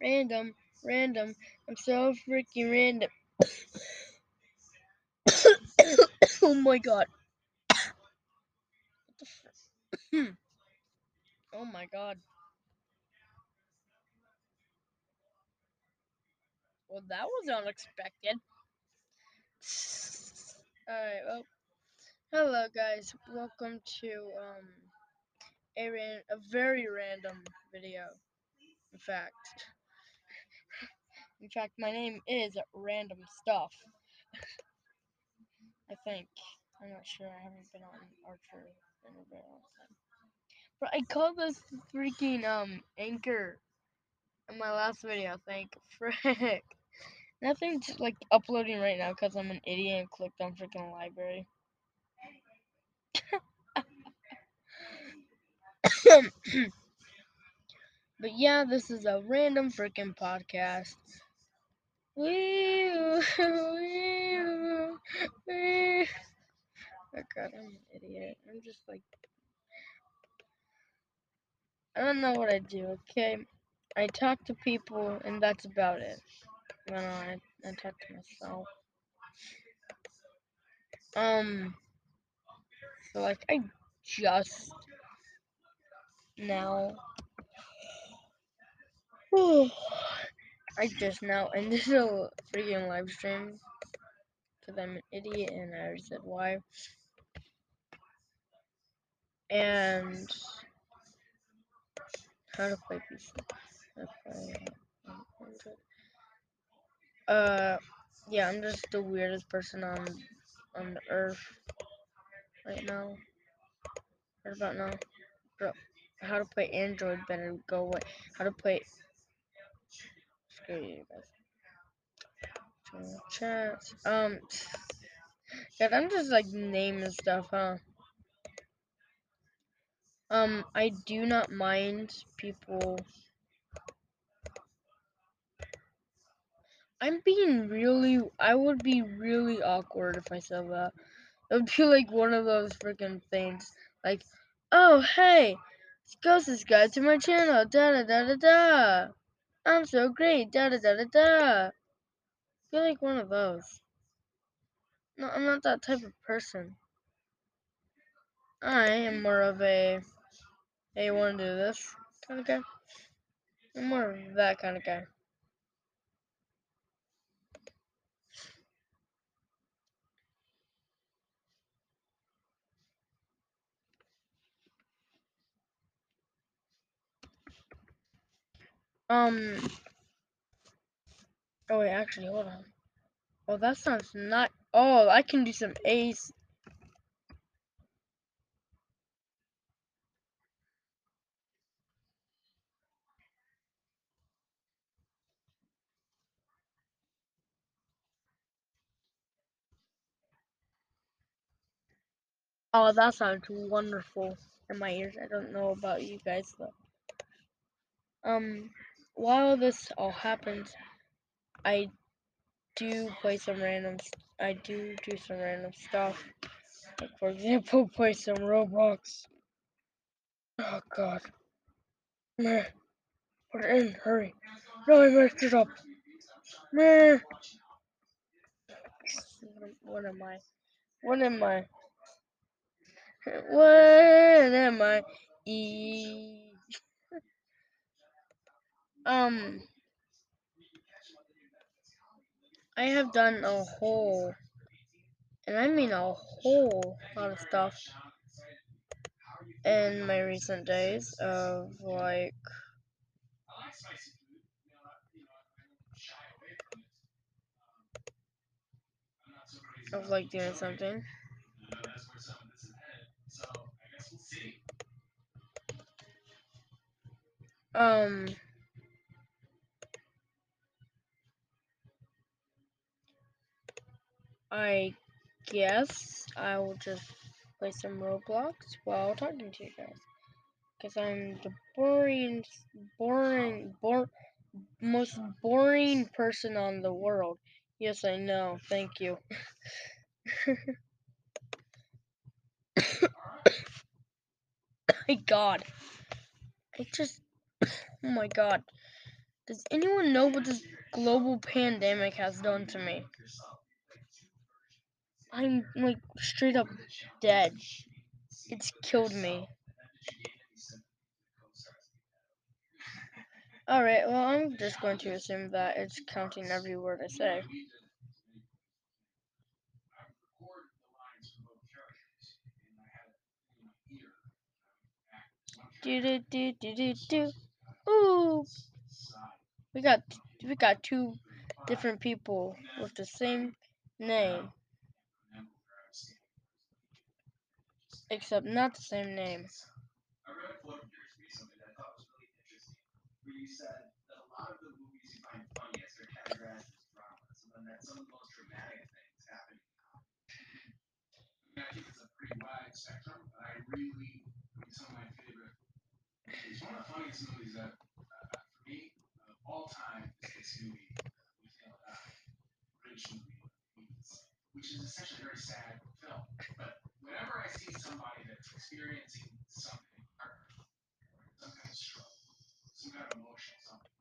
random, random. I'm so freaking random. oh my god. oh my god. Well, that was unexpected. Alright, well. Hello, guys. Welcome to, um, a, ran a very random video. In fact. In fact, my name is Random Stuff. I think. I'm not sure. I haven't been on Archer in a very long time. But I called this freaking um anchor in my last video. Thank frick. Nothing's like uploading right now because I'm an idiot and clicked on freaking library. but yeah, this is a random freaking podcast. Oh god, I'm an idiot. I'm just like I don't know what I do, okay? I talk to people and that's about it. No, no, I, I talk to myself. Um so like I just now I just now ended a freaking live stream because I'm an idiot and I already said why. And how to play PC. Uh, yeah, I'm just the weirdest person on on the earth right now. What about now? How to play Android better go away. How to play. You guys. Chat. Um. Yeah, I'm just like naming stuff, huh? Um, I do not mind people. I'm being really. I would be really awkward if I said that. It would be like one of those freaking things. Like, oh, hey, Ghost Guide to my channel. Da da da da da. I'm so great. Da da da da da. I feel like one of those. No, I'm not that type of person. I am more of a hey, you want to do this kind of guy. I'm more of that kind of guy. Um. Oh wait, actually, hold on. Oh, that sounds not. Oh, I can do some A's. Oh, that sounds wonderful in my ears. I don't know about you guys though. Um, while this all happens, I do play some random. I do do some random stuff. Like for example, play some Roblox. Oh God, man, put it in, hurry! No, I messed it up. Man, what am I? What am I? What am I? E. um. I have done a whole, and I mean a whole lot of stuff in my recent days of like. Of like doing something. Um, I guess I will just play some Roblox while talking to you guys. Because I'm the boring, boring, bor most boring person on the world. Yes, I know. Thank you. my god. I just Oh my god. Does anyone know what this global pandemic has done to me? I'm like straight up dead. It's killed me. Alright, well, I'm just going to assume that it's counting every word I say. Do do do do do do. Ooh, we got we got two different people with the same name, except not the same name. you said that a lot of the movies you find funniest are categorized as dramas, and that some of the most dramatic things happen. I, mean, I think it's a pretty wide spectrum, but I really, some of my favorite movies. One of the funniest movies that, uh, for me, of all time, is this movie Neil British movie, which is essentially a very sad film. But whenever I see somebody that's experiencing something, some kind of struggle, some kind of emotional something.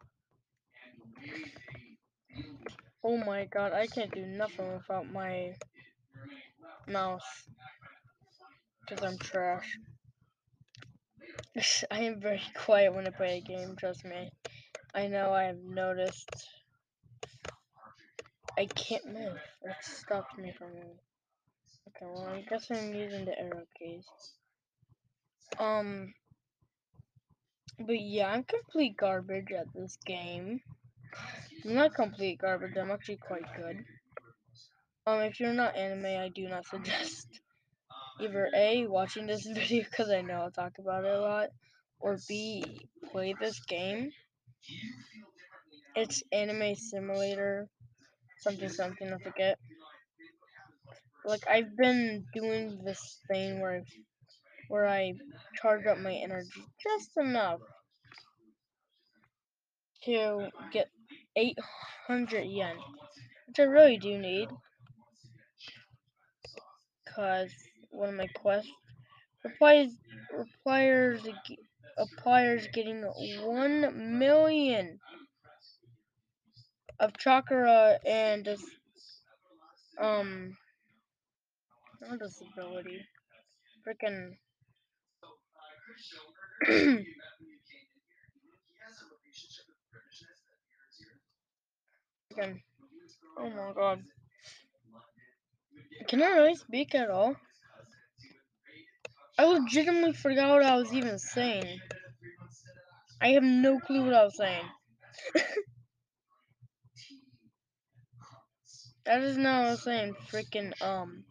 And the way they deal with it. Oh my god, I can't do nothing without my mouse. Because I'm trash. I am very quiet when I play a game, trust me. I know I have noticed. I can't move. It stopped me from moving. Okay, well, I guess I'm using the arrow keys. Um, but yeah, I'm complete garbage at this game. I'm not complete garbage, I'm actually quite good. Um, if you're not anime, I do not suggest either A, watching this video because I know I'll talk about it a lot, or B, play this game. It's Anime Simulator, something something, I forget. Like, I've been doing this thing where where I charge up my energy just enough to get 800 yen, which I really do need, because one of my quests requires requires requires getting 1 million of chakra and um not disability freaking Again. Oh my god. Can I really speak at all? I legitimately forgot what I was even saying. I have no clue what I was saying. that is not what I was saying freaking um.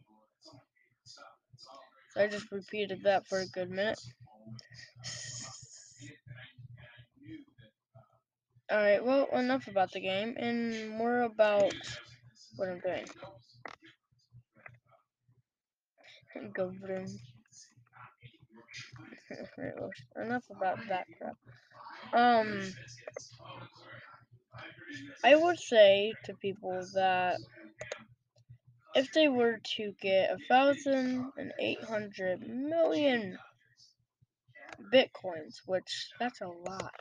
So I just repeated that for a good minute. Alright, well, enough about the game, and more about what I'm doing. Enough about that crap. Um, I would say to people that if they were to get a thousand and eight hundred million bitcoins, which that's a lot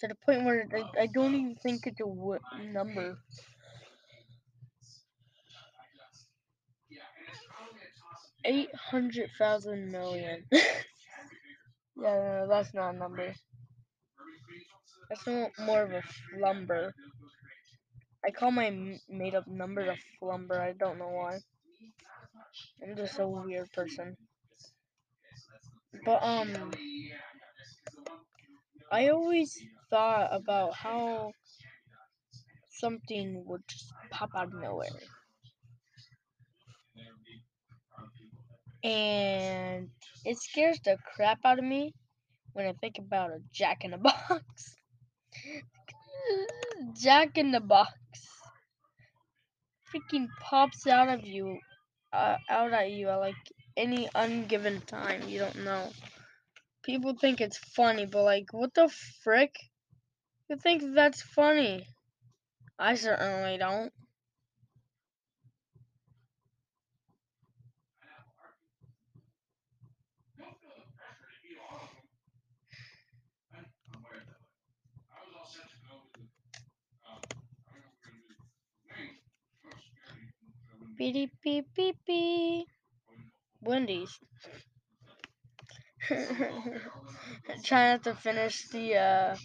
to the point where I, I don't even think it's a number. Eight hundred thousand million. yeah, no, that's not a number. That's more of a flumber. I call my made up number a flumber. I don't know why. I'm just a weird person. But um I always thought about how something would just pop out of nowhere. And it scares the crap out of me when I think about a jack in the box. jack in the box freaking pops out of you, uh, out at you at like any ungiven time. You don't know. People think it's funny, but like, what the frick? You think that's funny? I certainly don't. Beep beep beep beep. Wendy's. Try not to finish the uh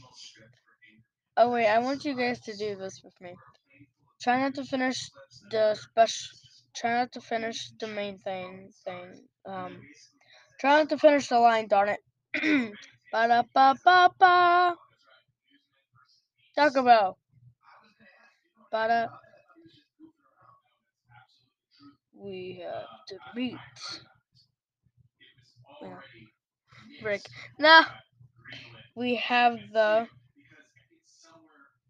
Oh wait, I want you guys to do this with me. Try not to finish the special try not to finish the main thing thing. Um try not to finish the line, darn it. ba da ba ba ba Taco Bell. Ba da we have the meat. Yeah. Brick. Now we have the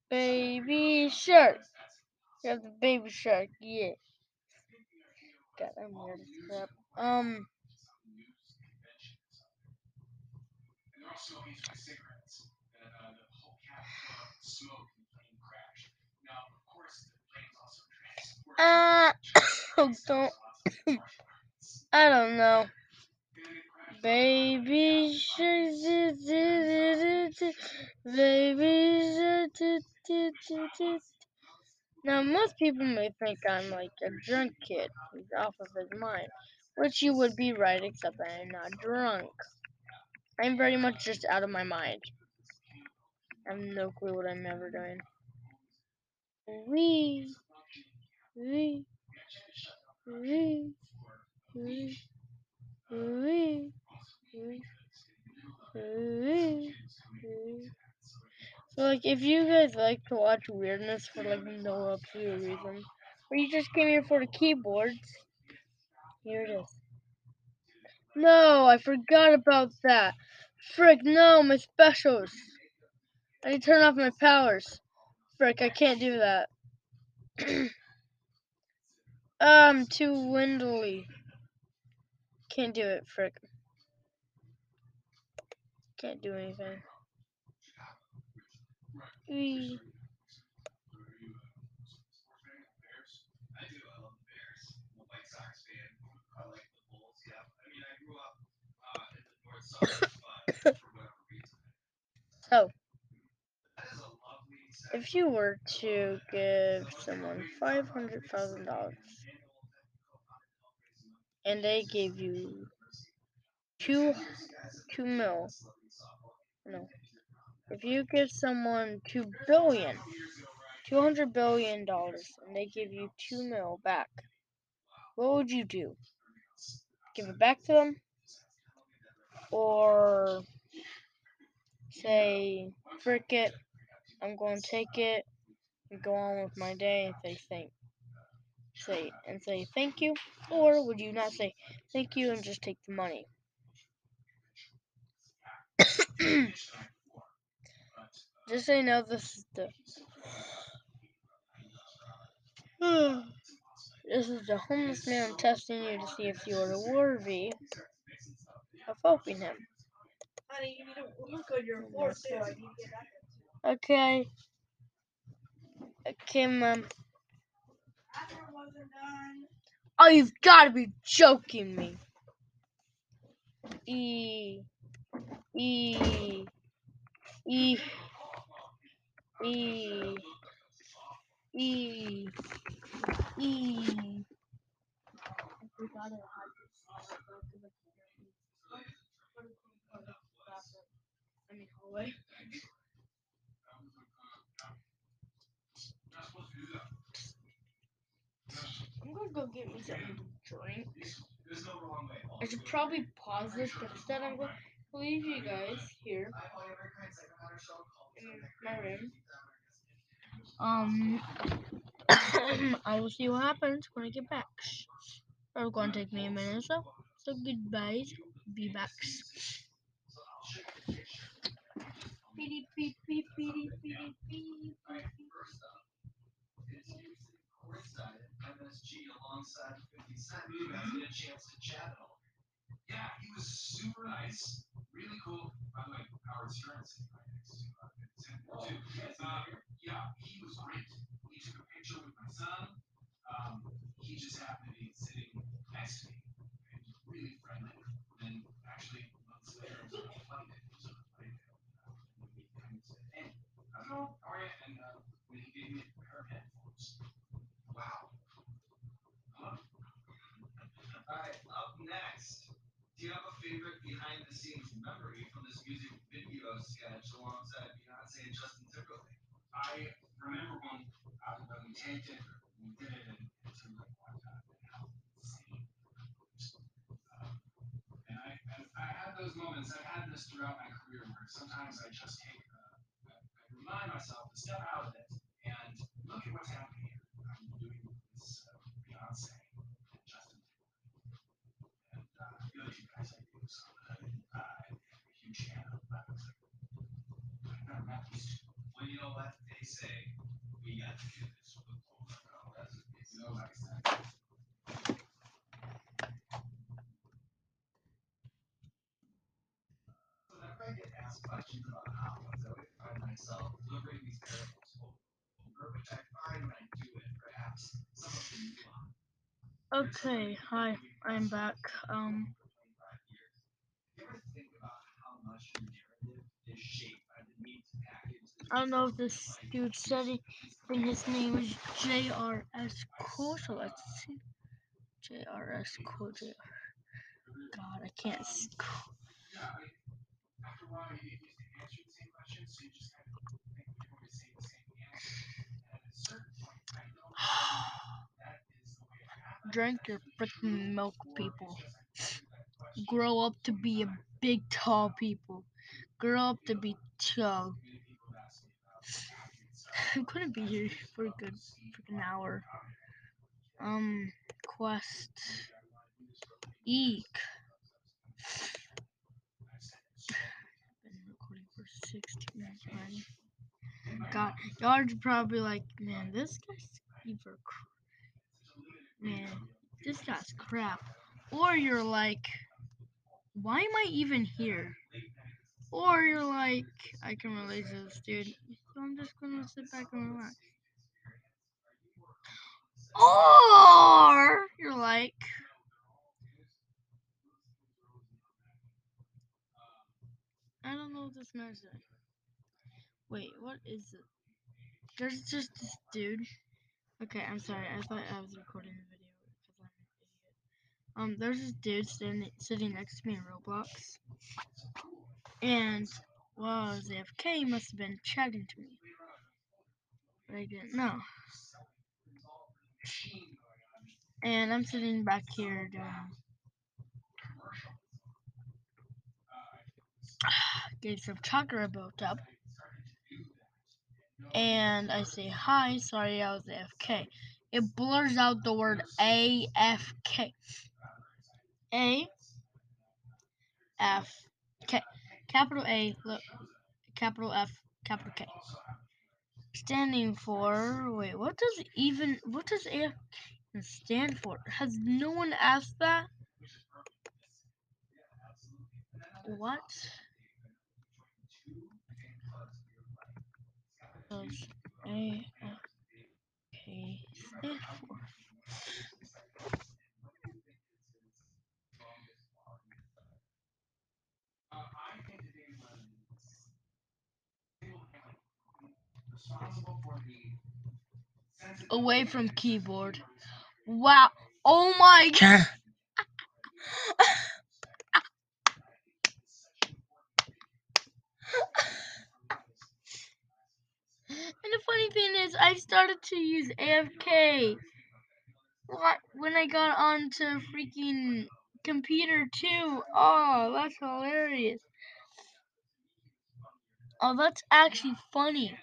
baby shark. We have the baby shark, yeah. God, I'm weird as crap. Um Uh don't I don't know. Baby shark, baby shark. Now, most people may think I'm like a drunk kid who's off of his mind, which you would be right, except I am not drunk. I'm very much just out of my mind. I have no clue what I'm ever doing. Wee, wee, So, like, if you guys like to watch weirdness for, like, no absolute reason, or you just came here for the keyboards, here it is. No, I forgot about that. Frick, no, my specials. I need to turn off my powers. Frick, I can't do that. I'm too windly. Can't do it, frick. Can't do anything. Wee. so, oh. if you were to give someone five hundred thousand dollars and they gave you two two mil, no, if you give someone two billion, two hundred billion dollars, and they give you two mil back, what would you do? Give it back to them, or say, frick it, I'm going to take it and go on with my day If say thank, say and say thank you, or would you not say thank you and just take the money? just so you know, this is the this is the homeless man testing you to see if you are worthy of helping him. Honey, you need to look on your floor too. I need to get back Okay. Okay, mom. Oh, you've got to be joking me. E. E. E. E. E. E. I mean, hallway. I'm gonna go get me something to drink. I should probably pause this, but instead I'm going to leave you guys here in my room. Um, I will see what happens when I get back. Probably going to take me a minute or so. So goodbyes, be back. Beep, beep, beep, beep, beep, beep, beep. MSG alongside 50 Cent. You guys get a chance to chat at all. Yeah, he was super nice, really cool. By the way, Howard Stern sitting right next to uh, 50 Cent too. Uh, yeah, he was great. He took a picture with my son. Um, he just happened to be sitting next to me and really friendly. And actually, months later, it was a funny day. It was a funny day. Uh, kind of said, "Hey, how's it going? How are you?" And uh, when he gave me a pair of headphones, All right, up next, do you have a favorite behind the scenes memory from this music video sketch alongside Beyonce and Justin Timberlake? I remember when I was when we taped it, we did it in, in Timberlake one time, and how uh, and I, I, I had those moments. I had this throughout my career where sometimes I just take you know what? They say we got to do this with the Lord. That's it's no. So whenever I get asked questions about how I always find myself delivering these parables over, which I find when I do it, perhaps some of the nuance. Okay, hi, I'm back. Um, You ever think about how much your narrative is shaped by the need to package the I don't know if this dude said it, and his name is JRS Cool, so let's see. JRS Cool, JR. God, I can't. Drink your freaking milk, people. Grow up to be a big, tall people. Grow up to be tall. I'm gonna be here for a good freaking hour. Um, quest. Eek. Been recording for 60 minutes already. God, y'all are probably like, man, this guy's cr- man, this guy's crap. Or you're like, why am I even here? Or you're like, I can relate to this dude. So I'm just gonna sit back and relax. Or you're like, I don't know what this doing. Wait, what is it? There's just this dude. Okay, I'm sorry. I thought I was recording the video because I'm an idiot. Um, there's this dude sitting sitting next to me in Roblox, and was AFK, must have been chatting to me, but I didn't know. And I'm sitting back here doing. Get some chakra built up. And I say hi, sorry I was AFK. It blurs out the word AFK. A F. Capital A, look, capital F, capital K. Standing for, wait, what does even, what does A stand for? Has no one asked that? What does AFK stand for? Away from keyboard. Wow. Oh my god. And the funny thing is, I started to use AFK when I got onto freaking computer too. Oh, that's hilarious. Oh, that's actually funny.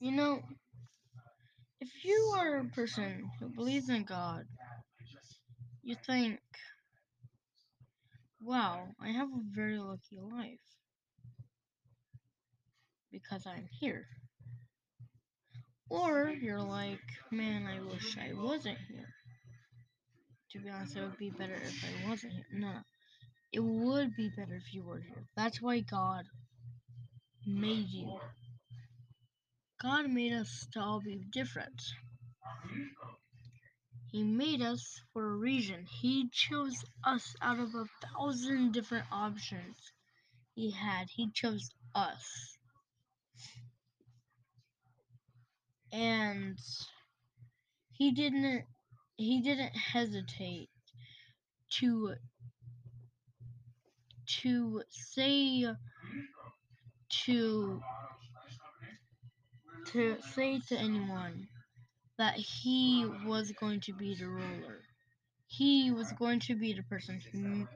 You know, if you are a person who believes in God, you think, wow, I have a very lucky life because I'm here. Or you're like, man, I wish I wasn't here. To be honest, it would be better if I wasn't here. No, no. It would be better if you were here. That's why God made you. God made us to all be different. He made us for a reason. He chose us out of a thousand different options he had. He chose us. And he didn't he didn't hesitate to to say to to say to anyone that he was going to be the ruler. He was going to be the person who,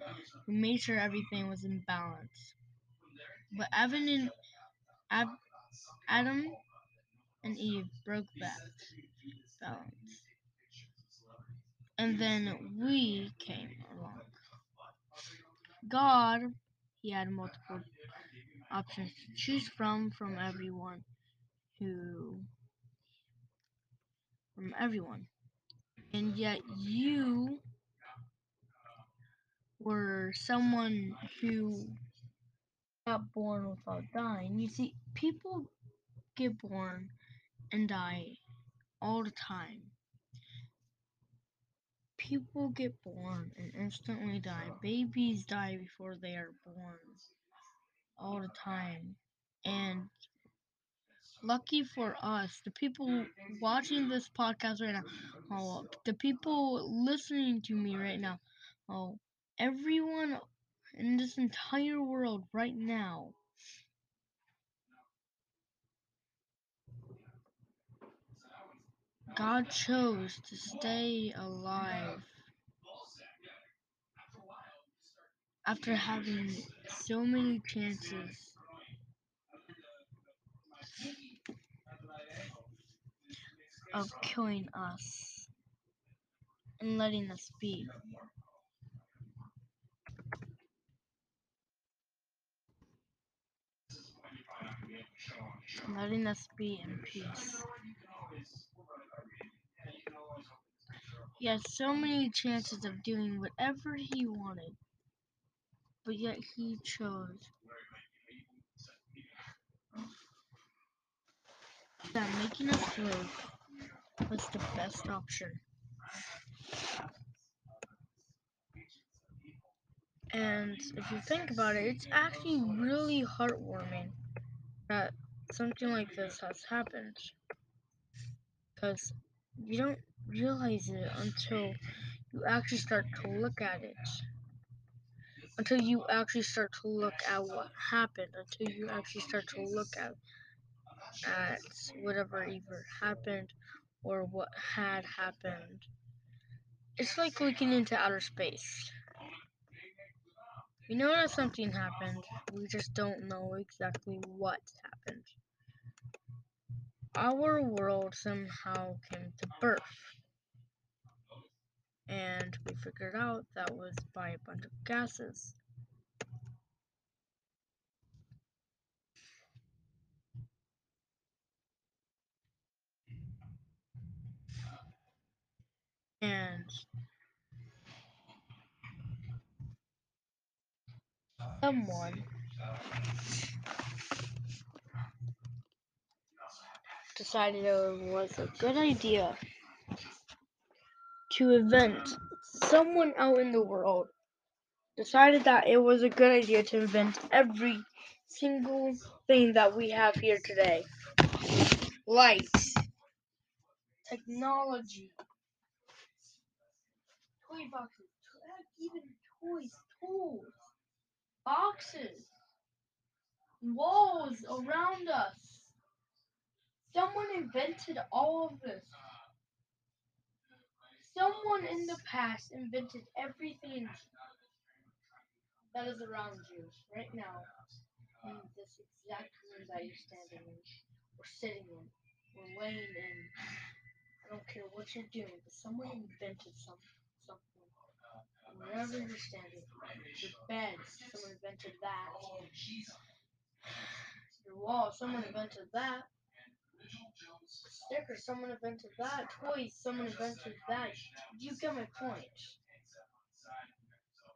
who made sure everything was in balance. But Evan and Ab- Adam and Eve broke that balance. And then we came along. God, he had multiple options to choose from from everyone who from everyone. And yet you were someone who got born without dying. You see, people get born and die all the time. People get born and instantly die. Babies die before they are born all the time. And lucky for us, the people watching this podcast right now, oh, the people listening to me right now, oh, everyone in this entire world right now. God chose to stay alive after having so many chances of killing us and letting us be. Letting us be in peace. He had so many chances of doing whatever he wanted, but yet he chose that making us live was the best option. And if you think about it, it's actually really heartwarming that something like this has happened. Because you don't realize it until you actually start to look at it. Until you actually start to look at what happened. Until you actually start to look at at whatever either happened or what had happened. It's like looking into outer space. We know that something happened, we just don't know exactly what happened. Our world somehow came to birth. And we figured out that was by a bunch of gases. And someone decided it was a good idea to invent someone out in the world. Decided that it was a good idea to invent every single thing that we have here today. Light technology toy boxes even toys tools boxes walls around us. Someone invented all of this. Someone in the past invented everything that is around you. Right now in this exact room that you're standing in, or sitting in, or laying in. I don't care what you're doing, but someone invented some, something. Wherever you're standing, your bed, someone invented that. Your wall, someone invented that. Stickers, someone invented that. Toys, someone invented that. You get my point.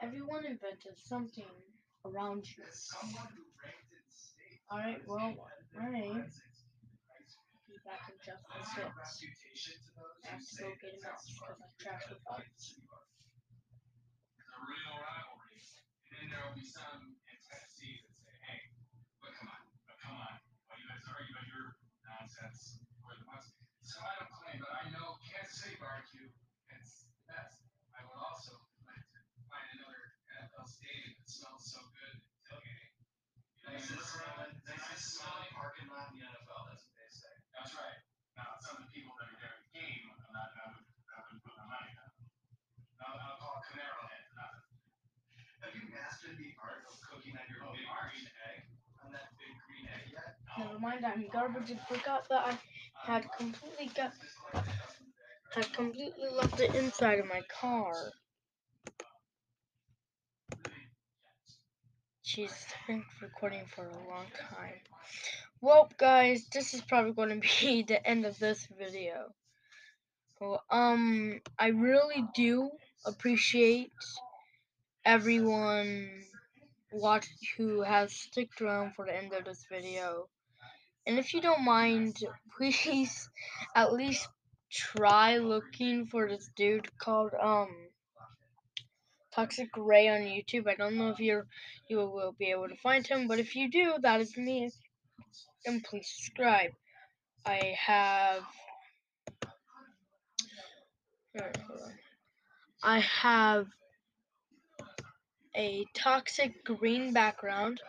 Everyone invented something around you. Alright, well, alright. Back in just sec. I have to go get him out because I trashed the box. a real rivalry. And then there will be some in Tennessee that say, hey, but come on, but come on. Why you guys argue about your nonsense? We're the. So I don't claim, but I know Kansas City barbecue is the best. I would also like to find another NFL stadium that smells so good tailgating. Nice and smelling, nice and in garbage and forgot that I had completely got had completely left it inside of my car. I've been recording for a long time. Well, guys, this is probably going to be the end of this video. Well, um, I really do appreciate everyone watch who has sticked around for the end of this video. And if you don't mind, please at least try looking for this dude called um Toxic Ray on YouTube. I don't know if you're you will be able to find him, but if you do, that is me. And please subscribe. I have I have a toxic green background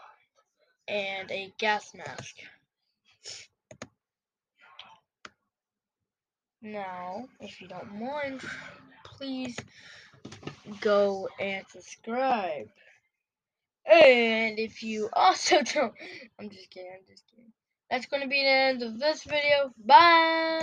and a gas mask. Now, if you don't mind, please go and subscribe. And if you also don't, I'm just kidding, I'm just kidding. That's going to be the end of this video. Bye!